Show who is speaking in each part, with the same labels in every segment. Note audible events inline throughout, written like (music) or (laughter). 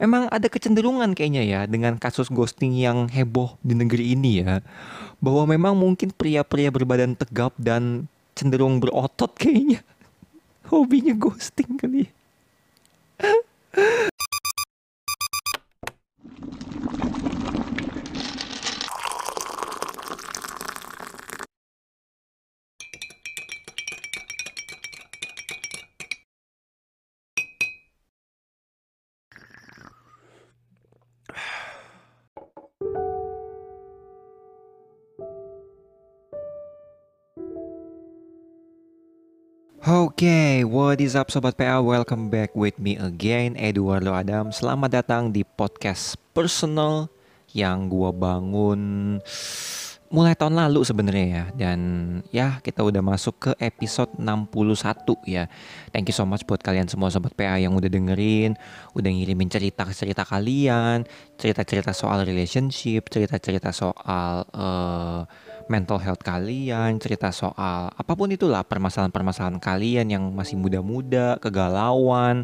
Speaker 1: Memang ada kecenderungan kayaknya ya dengan kasus ghosting yang heboh di negeri ini ya. Bahwa memang mungkin pria-pria berbadan tegap dan cenderung berotot kayaknya. (laughs) Hobinya ghosting kali ya. Oke, okay, what is up Sobat PA? Welcome back with me again, Eduardo Adam. Selamat datang di podcast personal yang gua bangun mulai tahun lalu sebenarnya ya. Dan ya kita udah masuk ke episode 61 ya. Thank you so much buat kalian semua Sobat PA yang udah dengerin, udah ngirimin cerita-cerita kalian, cerita-cerita soal relationship, cerita-cerita soal... Uh, mental health kalian, cerita soal apa pun itulah permasalahan-permasalahan kalian yang masih muda-muda, kegalauan,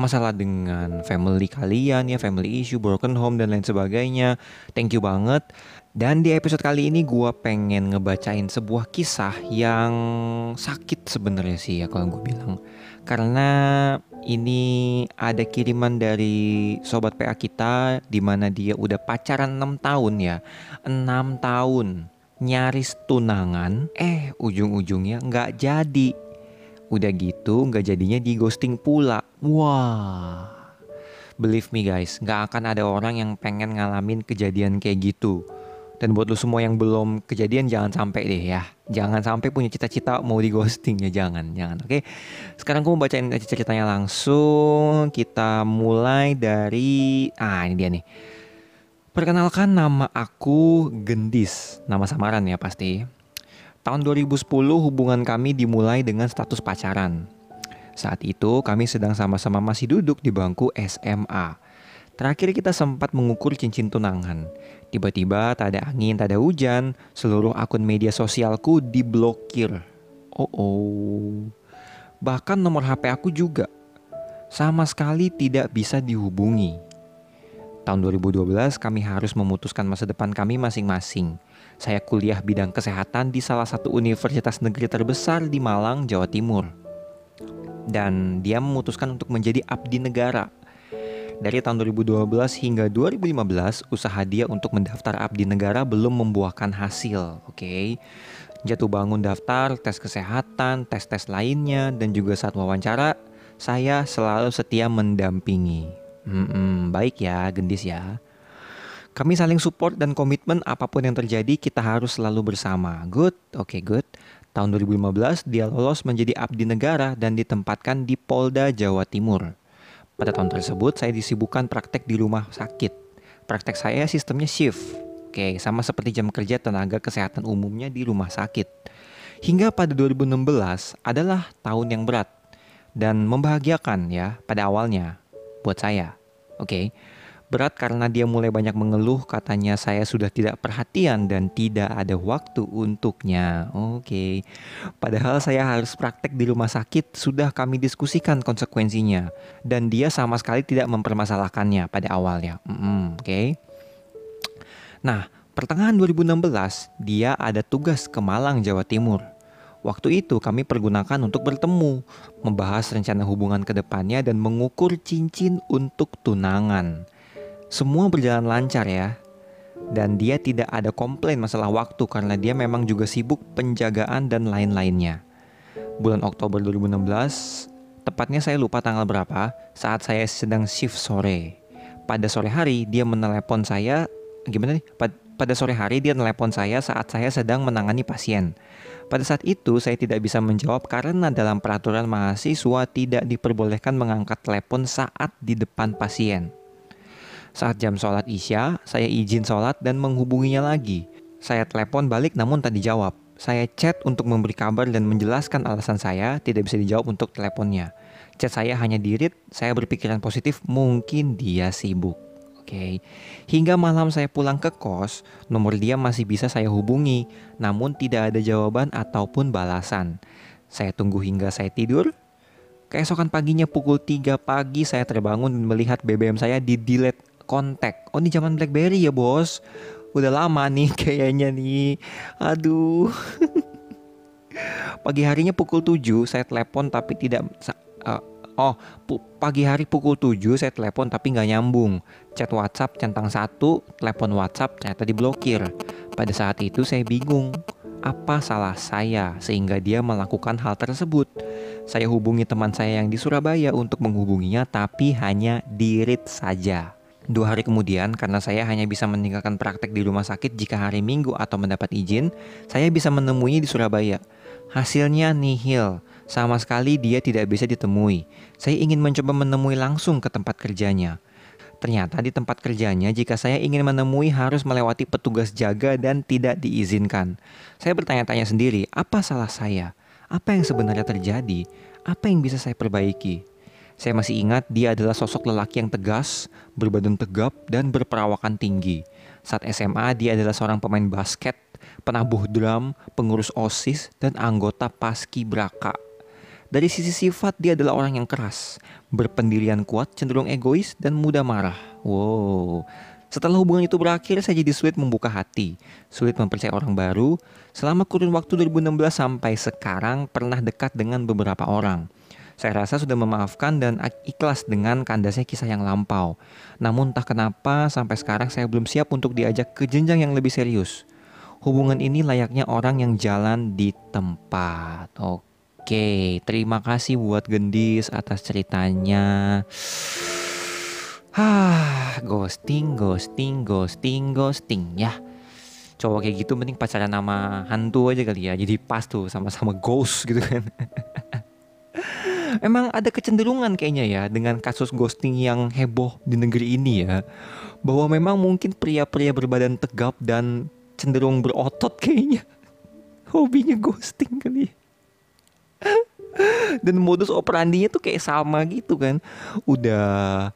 Speaker 1: masalah dengan family kalian ya, family issue, broken home dan lain sebagainya. Thank you banget. Dan di episode kali ini gue pengen ngebacain sebuah kisah yang sakit sebenarnya sih ya kalau gue bilang. Karena ini ada kiriman dari sobat PA kita di mana dia udah pacaran 6 tahun ya. 6 tahun nyaris tunangan, eh ujung-ujungnya nggak jadi. Udah gitu nggak jadinya di ghosting pula. Wah, believe me guys, nggak akan ada orang yang pengen ngalamin kejadian kayak gitu. Dan buat lo semua yang belum kejadian jangan sampai deh ya. Jangan sampai punya cita-cita mau di ghosting ya jangan, jangan. Oke. Sekarang gue mau bacain ceritanya langsung. Kita mulai dari ah ini dia nih. Perkenalkan nama aku Gendis, nama samaran ya pasti. Tahun 2010 hubungan kami dimulai dengan status pacaran. Saat itu kami sedang sama-sama masih duduk di bangku SMA. Terakhir kita sempat mengukur cincin tunangan. Tiba-tiba tak ada angin, tak ada hujan, seluruh akun media sosialku diblokir. Oh oh. Bahkan nomor HP aku juga. Sama sekali tidak bisa dihubungi. Tahun 2012 kami harus memutuskan masa depan kami masing-masing. Saya kuliah bidang kesehatan di salah satu universitas negeri terbesar di Malang, Jawa Timur. Dan dia memutuskan untuk menjadi abdi negara. Dari tahun 2012 hingga 2015, usaha dia untuk mendaftar abdi negara belum membuahkan hasil, oke? Okay? Jatuh bangun daftar, tes kesehatan, tes-tes lainnya, dan juga saat wawancara, saya selalu setia mendampingi. Hmm, baik ya, gendis ya. Kami saling support dan komitmen apa pun yang terjadi kita harus selalu bersama. Good, oke okay, good. Tahun 2015 dia lolos menjadi abdi negara dan ditempatkan di Polda Jawa Timur. Pada tahun tersebut saya disibukkan praktek di rumah sakit. Praktek saya sistemnya shift. Oke, sama seperti jam kerja tenaga kesehatan umumnya di rumah sakit. Hingga pada 2016 adalah tahun yang berat dan membahagiakan ya pada awalnya buat saya. Oke. Okay? Berat karena dia mulai banyak mengeluh katanya saya sudah tidak perhatian dan tidak ada waktu untuknya. Oke. Okay. Padahal saya harus praktek di rumah sakit sudah kami diskusikan konsekuensinya dan dia sama sekali tidak mempermasalahkannya pada awalnya. Mm -hmm, Oke. Okay. Nah, pertengahan 2016 dia ada tugas ke Malang, Jawa Timur. Waktu itu kami pergunakan untuk bertemu, membahas rencana hubungan ke depannya dan mengukur cincin untuk tunangan. Semua berjalan lancar ya. Dan dia tidak ada komplain masalah waktu karena dia memang juga sibuk penjagaan dan lain-lainnya. Bulan Oktober 2016, tepatnya saya lupa tanggal berapa, saat saya sedang shift sore. Pada sore hari dia menelepon saya, gimana nih? Pada sore hari dia menelepon saya saat saya sedang menangani pasien. Pada saat itu saya tidak bisa menjawab karena dalam peraturan mahasiswa tidak diperbolehkan mengangkat telepon saat di depan pasien. Saat jam sholat isya, saya izin sholat dan menghubunginya lagi. Saya telepon balik namun tak dijawab. Saya chat untuk memberi kabar dan menjelaskan alasan saya tidak bisa dijawab untuk teleponnya. Chat saya hanya dirit, saya berpikiran positif mungkin dia sibuk. Oke, hingga malam saya pulang ke kos, nomor dia masih bisa saya hubungi, namun tidak ada jawaban ataupun balasan. Saya tunggu hingga saya tidur. Keesokan paginya pukul 3 pagi saya terbangun dan melihat BBM saya di delete kontak. Oh ini zaman BlackBerry ya bos. Udah lama nih (laughs) kayaknya nih. Aduh. (laughs) pagi harinya pukul 7 saya telepon tapi tidak Oh, pagi hari pukul 7 saya telepon tapi nggak nyambung. Chat WhatsApp centang satu, telepon WhatsApp ternyata diblokir. Pada saat itu saya bingung, apa salah saya sehingga dia melakukan hal tersebut. Saya hubungi teman saya yang di Surabaya untuk menghubunginya tapi hanya dirit saja. Dua hari kemudian, karena saya hanya bisa meninggalkan praktek di rumah sakit jika hari Minggu atau mendapat izin, saya bisa menemui di Surabaya. Hasilnya nihil, sama sekali dia tidak bisa ditemui. Saya ingin mencoba menemui langsung ke tempat kerjanya. Ternyata di tempat kerjanya jika saya ingin menemui harus melewati petugas jaga dan tidak diizinkan. Saya bertanya-tanya sendiri, apa salah saya? Apa yang sebenarnya terjadi? Apa yang bisa saya perbaiki? Saya masih ingat dia adalah sosok lelaki yang tegas, berbadan tegap, dan berperawakan tinggi. Saat SMA, dia adalah seorang pemain basket, penabuh drum, pengurus OSIS, dan anggota Paski Braka. Dari sisi sifat dia adalah orang yang keras, berpendirian kuat, cenderung egois, dan mudah marah. Wow. Setelah hubungan itu berakhir, saya jadi sulit membuka hati, sulit mempercayai orang baru. Selama kurun waktu 2016 sampai sekarang pernah dekat dengan beberapa orang. Saya rasa sudah memaafkan dan ikhlas dengan kandasnya kisah yang lampau. Namun tak kenapa sampai sekarang saya belum siap untuk diajak ke jenjang yang lebih serius. Hubungan ini layaknya orang yang jalan di tempat. Oke. Oke, terima kasih buat Gendis atas ceritanya. Hah, ghosting, ghosting, ghosting, ghosting ya. Cowok kayak gitu mending pacaran sama hantu aja kali ya. Jadi pas tuh sama-sama ghost gitu kan. (laughs) Emang ada kecenderungan kayaknya ya dengan kasus ghosting yang heboh di negeri ini ya. Bahwa memang mungkin pria-pria berbadan tegap dan cenderung berotot kayaknya. (laughs) Hobinya ghosting kali ya dan modus operandinya tuh kayak sama gitu kan. Udah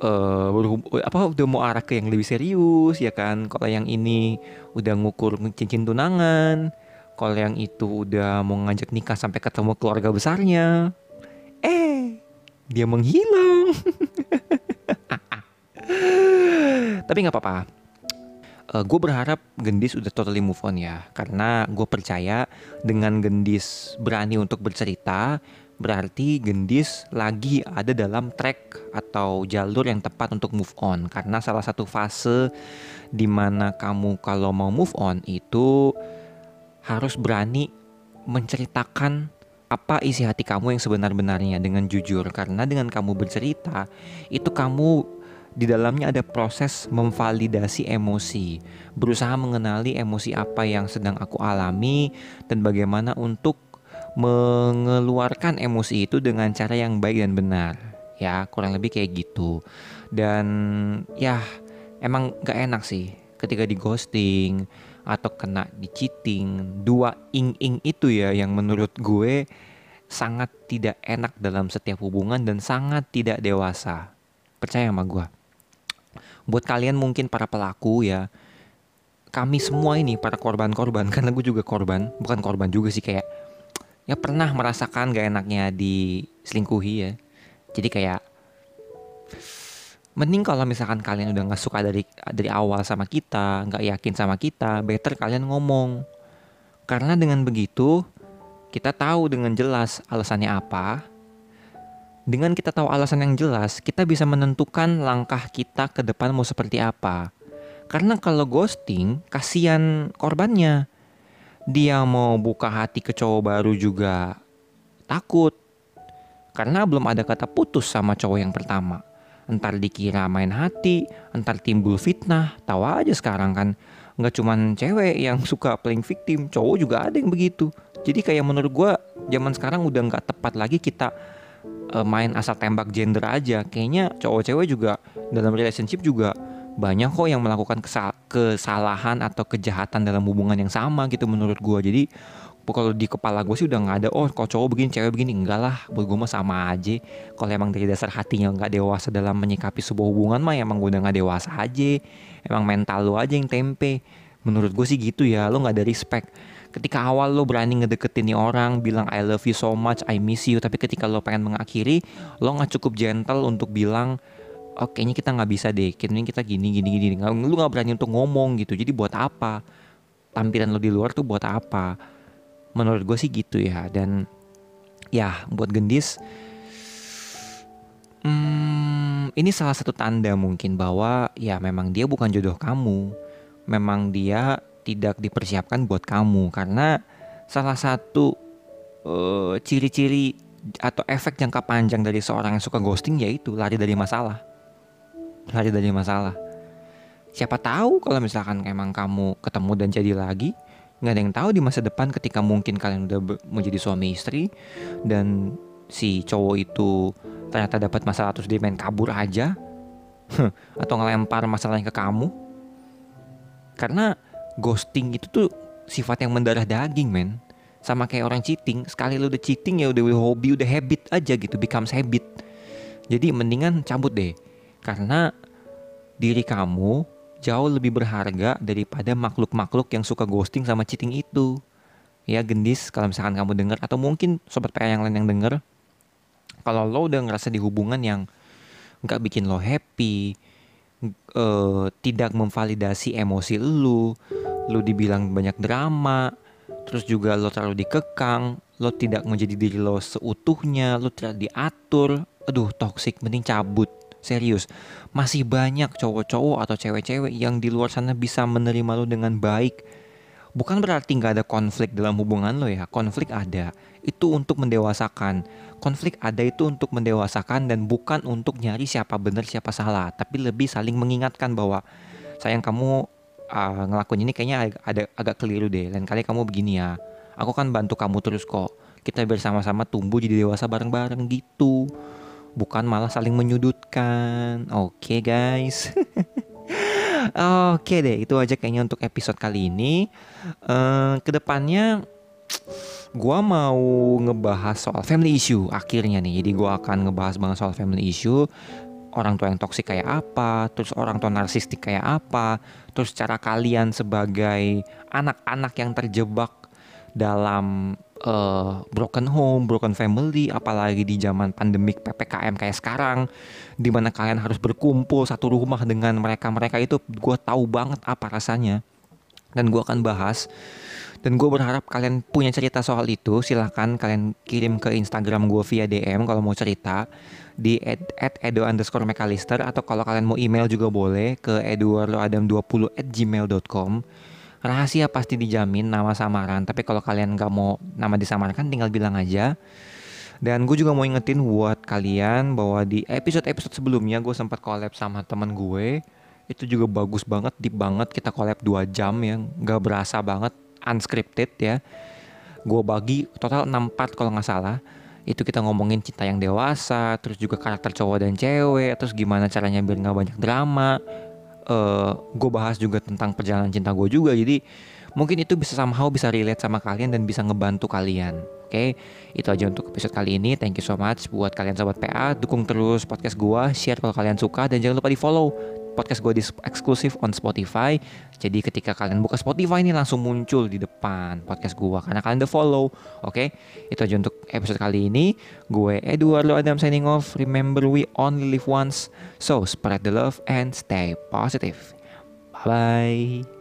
Speaker 1: uh, apa udah mau arah ke yang lebih serius ya kan. Kalau yang ini udah ngukur cincin tunangan kalau yang itu udah mau ngajak nikah sampai ketemu keluarga besarnya eh dia menghilang. (laughs) Tapi nggak apa-apa uh, eh, gue berharap Gendis udah totally move on ya. Karena gue percaya dengan Gendis berani untuk bercerita berarti Gendis lagi ada dalam track atau jalur yang tepat untuk move on. Karena salah satu fase di mana kamu kalau mau move on itu harus berani menceritakan apa isi hati kamu yang sebenar-benarnya dengan jujur. Karena dengan kamu bercerita itu kamu di dalamnya ada proses memvalidasi emosi, berusaha mengenali emosi apa yang sedang aku alami dan bagaimana untuk mengeluarkan emosi itu dengan cara yang baik dan benar. Ya, kurang lebih kayak gitu. Dan ya, emang gak enak sih ketika di ghosting atau kena di cheating. Dua ing-ing itu ya yang menurut gue sangat tidak enak dalam setiap hubungan dan sangat tidak dewasa. Percaya sama gue buat kalian mungkin para pelaku ya kami semua ini para korban-korban (laughs) karena gue juga korban bukan korban juga sih kayak ya pernah merasakan gak enaknya diselingkuhi ya. Jadi kayak mending kalau misalkan kalian udah nggak suka dari dari awal sama kita nggak yakin sama kita better kalian ngomong. Karena dengan begitu kita tahu dengan jelas alasannya apa dengan kita tahu alasan yang jelas, kita bisa menentukan langkah kita ke depan mau seperti apa. Karena kalau ghosting, kasihan korbannya. Dia mau buka hati ke cowok baru juga takut. Karena belum ada kata putus sama cowok yang pertama. Entar dikira main hati, entar timbul fitnah, tahu aja sekarang kan. Nggak cuman cewek yang (laughs) suka playing victim, cowok juga ada yang begitu. Jadi kayak menurut gue zaman sekarang udah nggak tepat lagi kita uh, main asal tembak gender aja. Kayaknya cowok cewek juga dalam relationship juga banyak kok yang melakukan kesalahan atau kejahatan dalam hubungan yang sama gitu menurut gue jadi kalau di kepala gue sih udah nggak ada oh kalau cowok begini cewek begini. Enggak lah buat gue mah sama aja. Kalau emang dari dasar hatinya nggak dewasa dalam menyikapi sebuah hubungan mah emang gue udah nggak dewasa aja. Emang mental lo aja yang tempe. Menurut gue sih gitu ya lo nggak ada respect ketika awal lo berani ngedeketin nih orang bilang I love you so much I miss you. Tapi ketika lo pengen mengakhiri lo nggak cukup gentle untuk bilang oh kayaknya kita nggak bisa deh kayaknya kita gini gini gini. Lu nggak berani untuk ngomong gitu. Jadi buat apa? Tampilan lo di luar tuh buat apa? Menurut gue sih gitu ya. Dan ya buat gendis hmm, ini salah satu tanda mungkin bahwa ya memang dia bukan jodoh kamu. Memang dia tidak dipersiapkan buat kamu. Karena salah satu uh, ciri-ciri atau efek jangka panjang dari seorang yang suka ghosting yaitu lari dari masalah. Lari dari masalah. Siapa tahu kalau misalkan emang kamu ketemu dan jadi lagi nggak ada yang tahu di masa depan ketika mungkin kalian udah menjadi suami istri dan si cowok itu ternyata dapat masalah terus dia main kabur aja (laughs) atau ngelempar masalahnya ke kamu. Karena ghosting itu tuh sifat yang mendarah daging men sama kayak orang cheating sekali lu udah cheating ya udah hobi udah habit aja gitu becomes habit jadi mendingan cabut deh karena diri kamu jauh lebih berharga daripada makhluk-makhluk yang suka ghosting sama cheating itu. Ya gendis kalau misalkan kamu dengar atau mungkin sobat PA yang lain yang denger. Kalau lo udah ngerasa di hubungan yang nggak bikin lo happy, uh, tidak memvalidasi emosi lu, lu dibilang banyak drama, terus juga lo terlalu dikekang, lo tidak menjadi diri lo seutuhnya, lo tidak diatur, aduh toxic, mending cabut Serius, masih banyak cowok-cowok atau cewek-cewek yang di luar sana bisa menerima lo dengan baik. Bukan berarti nggak ada konflik dalam hubungan lo ya, konflik ada. Itu untuk mendewasakan. Konflik ada itu untuk mendewasakan dan bukan untuk nyari siapa benar siapa salah, tapi lebih saling mengingatkan bahwa sayang kamu uh, ngelakuin ini kayaknya agak, ada agak keliru deh. Lain kali kamu begini ya. Aku kan bantu kamu terus kok. Kita bersama-sama tumbuh jadi dewasa bareng-bareng gitu bukan malah saling menyudutkan. Oke, okay, guys. (laughs) Oke okay deh, itu aja kayaknya untuk episode kali ini. Uh, ke depannya, gue mau ngebahas soal family issue akhirnya nih. Jadi gue akan ngebahas banget soal family issue. Orang tua yang toksik kayak apa, terus orang tua narsistik kayak apa, terus cara kalian sebagai anak-anak yang terjebak dalam uh, broken home, broken family, apalagi di zaman pandemik ppkm kayak sekarang, di mana kalian harus berkumpul satu rumah dengan mereka-mereka itu, gue tahu banget apa rasanya, dan gue akan bahas. Dan gue berharap kalian punya cerita soal itu. Silahkan kalian kirim ke Instagram gue via DM kalau mau cerita di at edo underscore mcallister atau kalau kalian mau email juga boleh ke eduardoadam20 at gmail.com rahasia pasti dijamin nama samaran tapi kalau kalian nggak mau nama disamarkan tinggal bilang aja. Dan gue juga mau ingetin buat kalian bahwa di episode-episode sebelumnya gue sempat collab sama temen gue. Itu juga bagus banget deep banget kita collab 2 jam ya nggak berasa banget unscripted ya. Gue bagi total 6 part kalau nggak salah. Itu kita ngomongin cinta yang dewasa terus juga karakter cowok dan cewek terus gimana caranya biar nggak banyak drama. Uh, eh, gue bahas juga tentang perjalanan cinta gue juga jadi mungkin itu bisa somehow bisa relate sama kalian dan bisa ngebantu kalian. Oke okay? itu aja untuk episode kali ini. Thank you so much buat kalian sobat PA dukung terus podcast gue share kalau kalian suka dan jangan lupa di follow podcast gue di eksklusif on Spotify. Jadi ketika kalian buka Spotify ini langsung muncul di depan podcast gue karena kalian udah follow. Oke, okay? itu aja untuk episode kali ini. Gue Eduardo Adam signing off. Remember we only live once, so spread the love and stay positive. Bye bye.